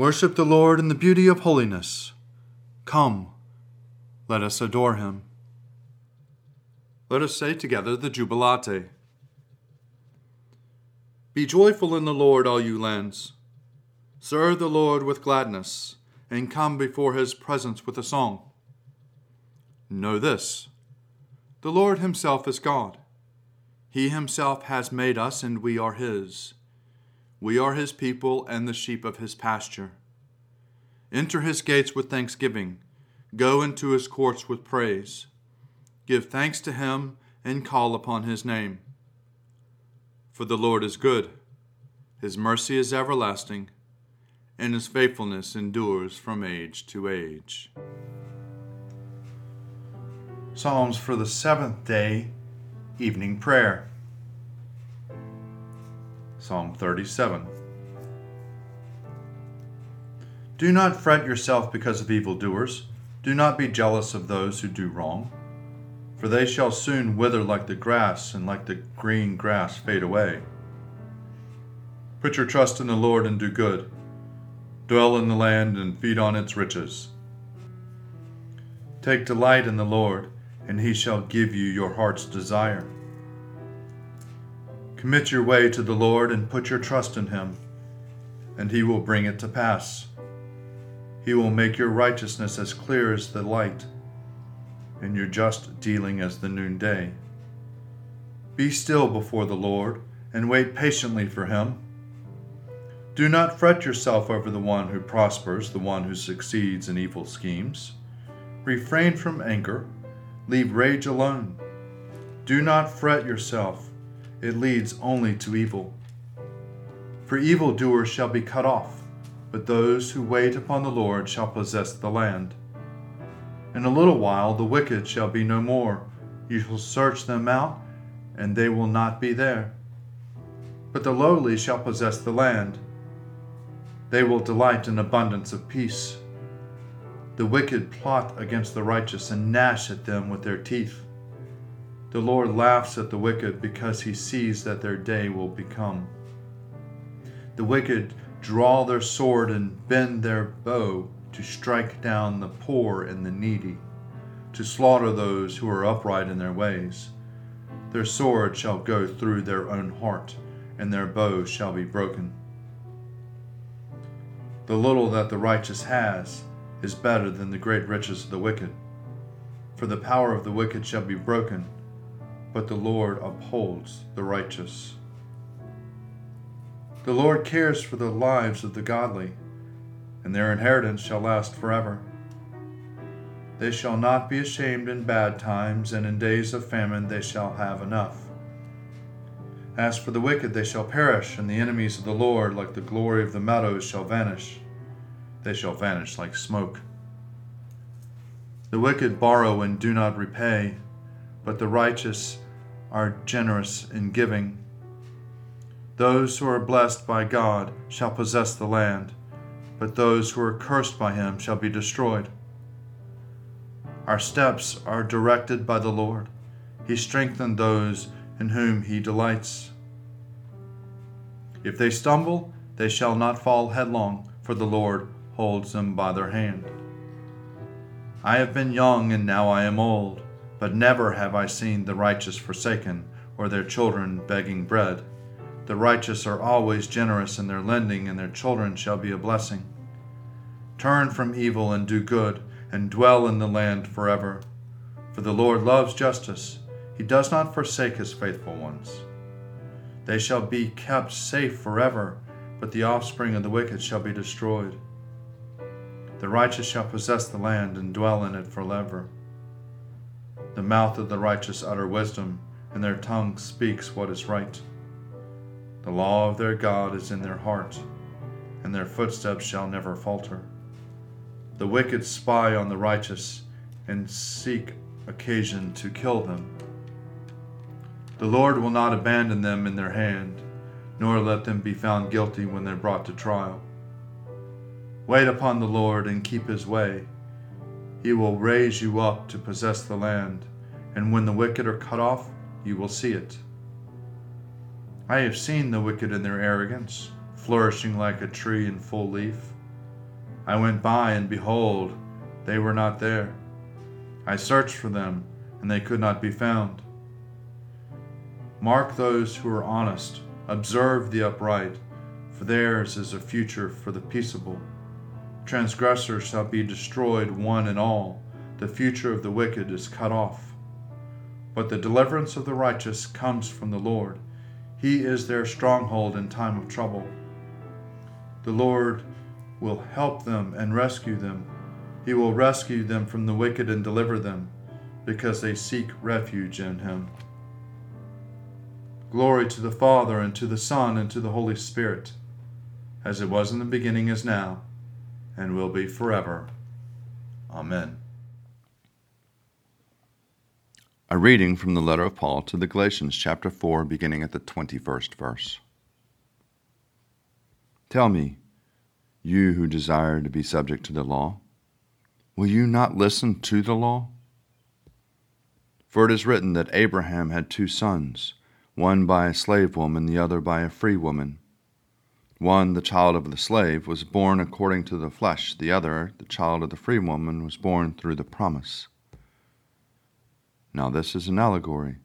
Worship the Lord in the beauty of holiness. Come, let us adore him. Let us say together the Jubilate. Be joyful in the Lord, all you lands. Serve the Lord with gladness, and come before his presence with a song. Know this the Lord himself is God. He himself has made us, and we are his. We are his people and the sheep of his pasture. Enter his gates with thanksgiving, go into his courts with praise. Give thanks to him and call upon his name. For the Lord is good, his mercy is everlasting, and his faithfulness endures from age to age. Psalms for the seventh day, evening prayer. Psalm 37. Do not fret yourself because of evildoers. Do not be jealous of those who do wrong, for they shall soon wither like the grass, and like the green grass fade away. Put your trust in the Lord and do good. Dwell in the land and feed on its riches. Take delight in the Lord, and he shall give you your heart's desire. Commit your way to the Lord and put your trust in him, and he will bring it to pass. He will make your righteousness as clear as the light, and your just dealing as the noonday. Be still before the Lord, and wait patiently for him. Do not fret yourself over the one who prospers, the one who succeeds in evil schemes. Refrain from anger, leave rage alone. Do not fret yourself it leads only to evil. For evildoers shall be cut off, but those who wait upon the Lord shall possess the land. In a little while the wicked shall be no more. You shall search them out, and they will not be there. But the lowly shall possess the land. They will delight in abundance of peace. The wicked plot against the righteous and gnash at them with their teeth. The Lord laughs at the wicked because he sees that their day will become. The wicked draw their sword and bend their bow to strike down the poor and the needy, to slaughter those who are upright in their ways. Their sword shall go through their own heart, and their bow shall be broken. The little that the righteous has is better than the great riches of the wicked. For the power of the wicked shall be broken but the Lord upholds the righteous. The Lord cares for the lives of the godly, and their inheritance shall last forever. They shall not be ashamed in bad times, and in days of famine they shall have enough. As for the wicked, they shall perish, and the enemies of the Lord, like the glory of the meadows, shall vanish. They shall vanish like smoke. The wicked borrow and do not repay but the righteous are generous in giving. Those who are blessed by God shall possess the land, but those who are cursed by him shall be destroyed. Our steps are directed by the Lord. He strengthens those in whom he delights. If they stumble, they shall not fall headlong, for the Lord holds them by their hand. I have been young, and now I am old but never have I seen the righteous forsaken, or their children begging bread. The righteous are always generous in their lending, and their children shall be a blessing. Turn from evil and do good, and dwell in the land forever. For the Lord loves justice, he does not forsake his faithful ones. They shall be kept safe forever, but the offspring of the wicked shall be destroyed. The righteous shall possess the land and dwell in it forever. The mouth of the righteous utter wisdom, and their tongue speaks what is right. The law of their God is in their heart, and their footsteps shall never falter. The wicked spy on the righteous and seek occasion to kill them. The Lord will not abandon them in their hand, nor let them be found guilty when they're brought to trial. Wait upon the Lord and keep his way. He will raise you up to possess the land, and when the wicked are cut off, you will see it. I have seen the wicked in their arrogance, flourishing like a tree in full leaf. I went by, and behold, they were not there. I searched for them, and they could not be found. Mark those who are honest, observe the upright, for theirs is a future for the peaceable. Transgressors shall be destroyed, one and all. The future of the wicked is cut off. But the deliverance of the righteous comes from the Lord. He is their stronghold in time of trouble. The Lord will help them and rescue them. He will rescue them from the wicked and deliver them, because they seek refuge in him. Glory to the Father, and to the Son, and to the Holy Spirit, as it was in the beginning, is now, and will be forever. Amen. A reading from the letter of Paul to the Galatians, chapter 4, beginning at the 21st verse. Tell me, you who desire to be subject to the law, will you not listen to the law? For it is written that Abraham had two sons, one by a slave woman, the other by a free woman. One, the child of the slave, was born according to the flesh, the other, the child of the free woman, was born through the promise. Now, this is an allegory.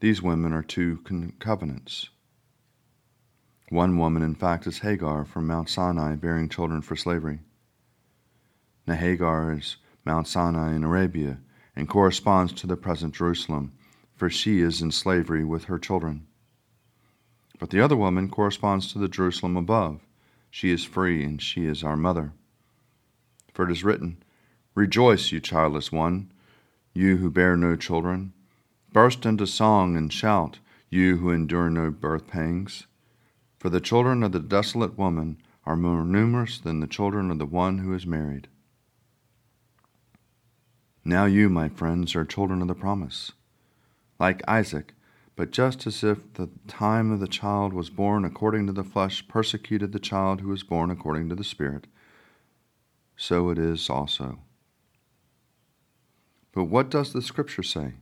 These women are two covenants. One woman, in fact, is Hagar from Mount Sinai, bearing children for slavery. Now, Hagar is Mount Sinai in Arabia and corresponds to the present Jerusalem, for she is in slavery with her children. But the other woman corresponds to the Jerusalem above. She is free, and she is our mother. For it is written, Rejoice, you childless one, you who bear no children. Burst into song and shout, you who endure no birth pangs. For the children of the desolate woman are more numerous than the children of the one who is married. Now you, my friends, are children of the promise. Like Isaac, but just as if the time of the child was born according to the flesh persecuted the child who was born according to the Spirit, so it is also. But what does the Scripture say?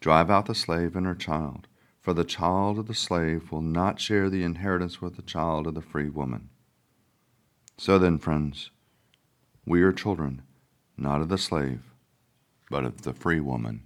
Drive out the slave and her child, for the child of the slave will not share the inheritance with the child of the free woman. So then, friends, we are children, not of the slave, but of the free woman.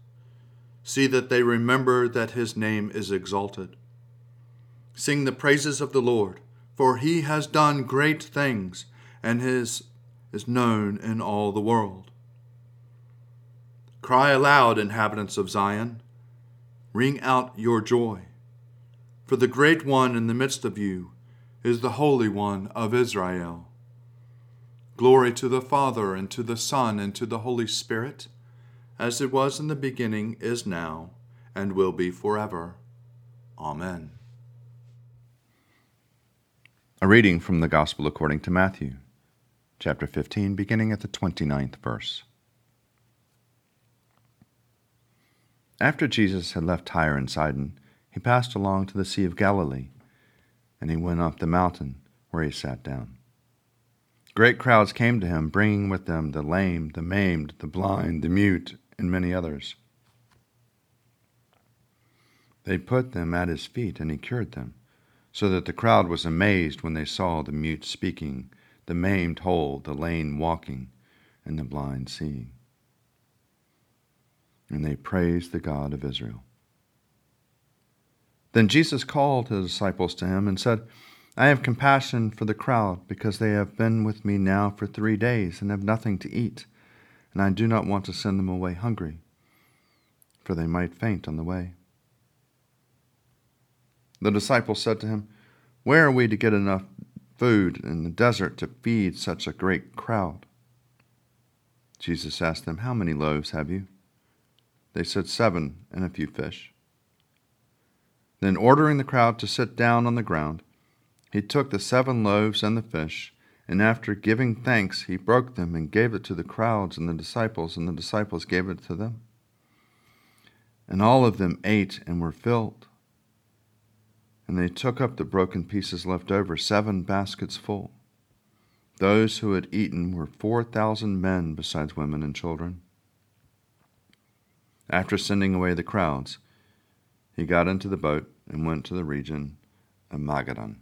See that they remember that his name is exalted. Sing the praises of the Lord, for he has done great things, and his is known in all the world. Cry aloud, inhabitants of Zion. Ring out your joy. For the great one in the midst of you is the Holy One of Israel. Glory to the Father, and to the Son, and to the Holy Spirit as it was in the beginning, is now, and will be forever. Amen. A reading from the Gospel according to Matthew, chapter 15, beginning at the 29th verse. After Jesus had left Tyre and Sidon, he passed along to the Sea of Galilee, and he went up the mountain, where he sat down. Great crowds came to him, bringing with them the lame, the maimed, the blind, the mute, and many others. They put them at his feet, and he cured them, so that the crowd was amazed when they saw the mute speaking, the maimed whole, the lame walking, and the blind seeing. And they praised the God of Israel. Then Jesus called his disciples to him and said, I have compassion for the crowd, because they have been with me now for three days and have nothing to eat, and I do not want to send them away hungry, for they might faint on the way. The disciples said to him, Where are we to get enough food in the desert to feed such a great crowd? Jesus asked them, How many loaves have you? They said, Seven and a few fish. Then, ordering the crowd to sit down on the ground, he took the seven loaves and the fish, and after giving thanks, he broke them and gave it to the crowds and the disciples, and the disciples gave it to them. And all of them ate and were filled. And they took up the broken pieces left over, seven baskets full. Those who had eaten were four thousand men, besides women and children. After sending away the crowds, he got into the boat and went to the region of Magadan.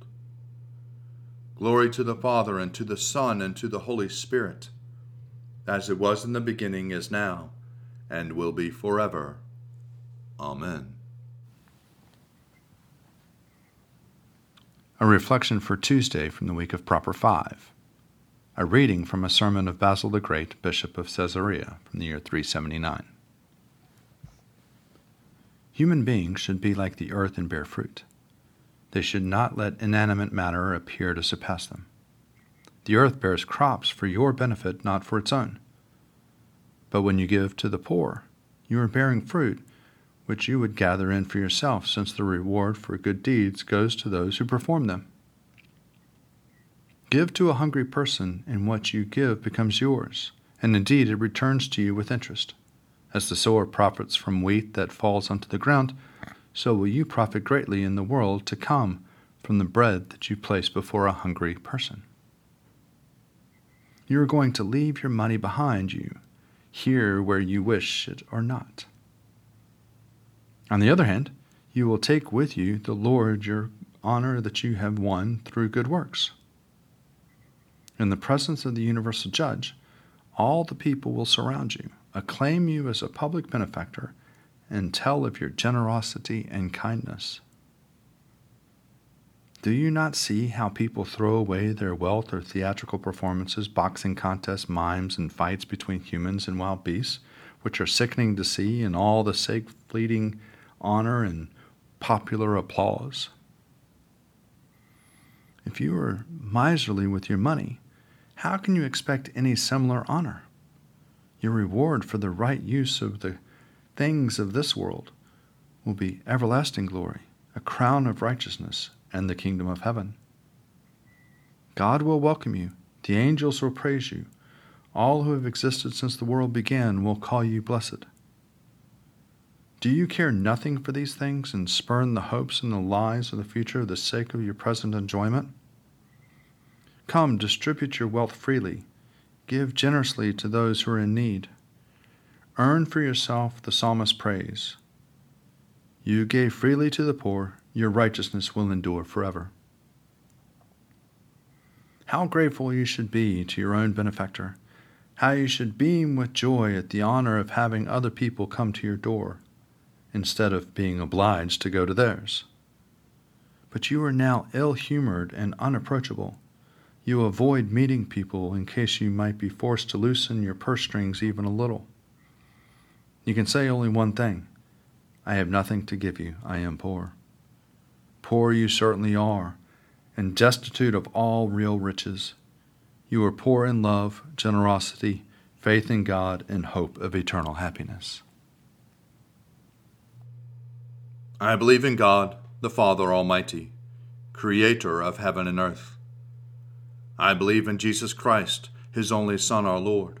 Glory to the Father, and to the Son, and to the Holy Spirit, as it was in the beginning, is now, and will be forever. Amen. A reflection for Tuesday from the week of Proper Five. A reading from a sermon of Basil the Great, Bishop of Caesarea, from the year 379. Human beings should be like the earth and bear fruit. They should not let inanimate matter appear to surpass them. The earth bears crops for your benefit, not for its own. But when you give to the poor, you are bearing fruit which you would gather in for yourself, since the reward for good deeds goes to those who perform them. Give to a hungry person, and what you give becomes yours, and indeed it returns to you with interest. As the sower profits from wheat that falls onto the ground, so will you profit greatly in the world to come from the bread that you place before a hungry person. You are going to leave your money behind you, here where you wish it or not. On the other hand, you will take with you the Lord your honor that you have won through good works. In the presence of the universal judge, all the people will surround you, acclaim you as a public benefactor, and tell of your generosity and kindness. Do you not see how people throw away their wealth or theatrical performances, boxing contests, mimes, and fights between humans and wild beasts, which are sickening to see, in all the sake fleeting honor and popular applause? If you are miserly with your money, how can you expect any similar honor? Your reward for the right use of the things of this world will be everlasting glory, a crown of righteousness, and the kingdom of heaven. God will welcome you, the angels will praise you, all who have existed since the world began will call you blessed. Do you care nothing for these things and spurn the hopes and the lies of the future for the sake of your present enjoyment? Come, distribute your wealth freely. Give generously to those who are in need. Earn for yourself the psalmist's praise. You gave freely to the poor, your righteousness will endure forever. How grateful you should be to your own benefactor, how you should beam with joy at the honor of having other people come to your door, instead of being obliged to go to theirs. But you are now ill humored and unapproachable you avoid meeting people in case you might be forced to loosen your purse strings even a little. You can say only one thing I have nothing to give you. I am poor. Poor you certainly are, and destitute of all real riches. You are poor in love, generosity, faith in God, and hope of eternal happiness. I believe in God, the Father Almighty, creator of heaven and earth. I believe in Jesus Christ, his only Son, our Lord.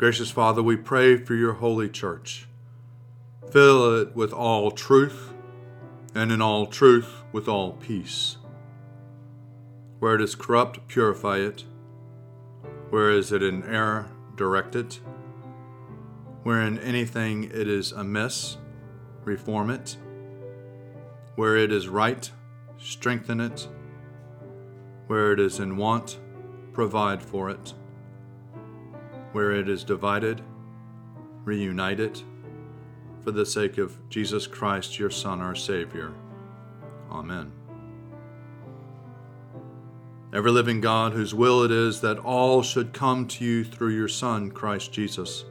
Gracious Father, we pray for your holy church. Fill it with all truth and in all truth with all peace. Where it is corrupt, purify it. Where is it in error, direct it. Where in anything it is amiss, reform it. Where it is right, strengthen it. Where it is in want, provide for it. Where it is divided, reunite it for the sake of Jesus Christ, your Son, our Savior. Amen. Ever living God, whose will it is that all should come to you through your Son, Christ Jesus,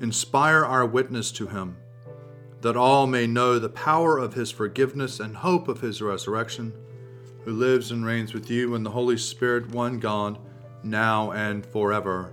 inspire our witness to him, that all may know the power of his forgiveness and hope of his resurrection, who lives and reigns with you in the Holy Spirit, one God, now and forever.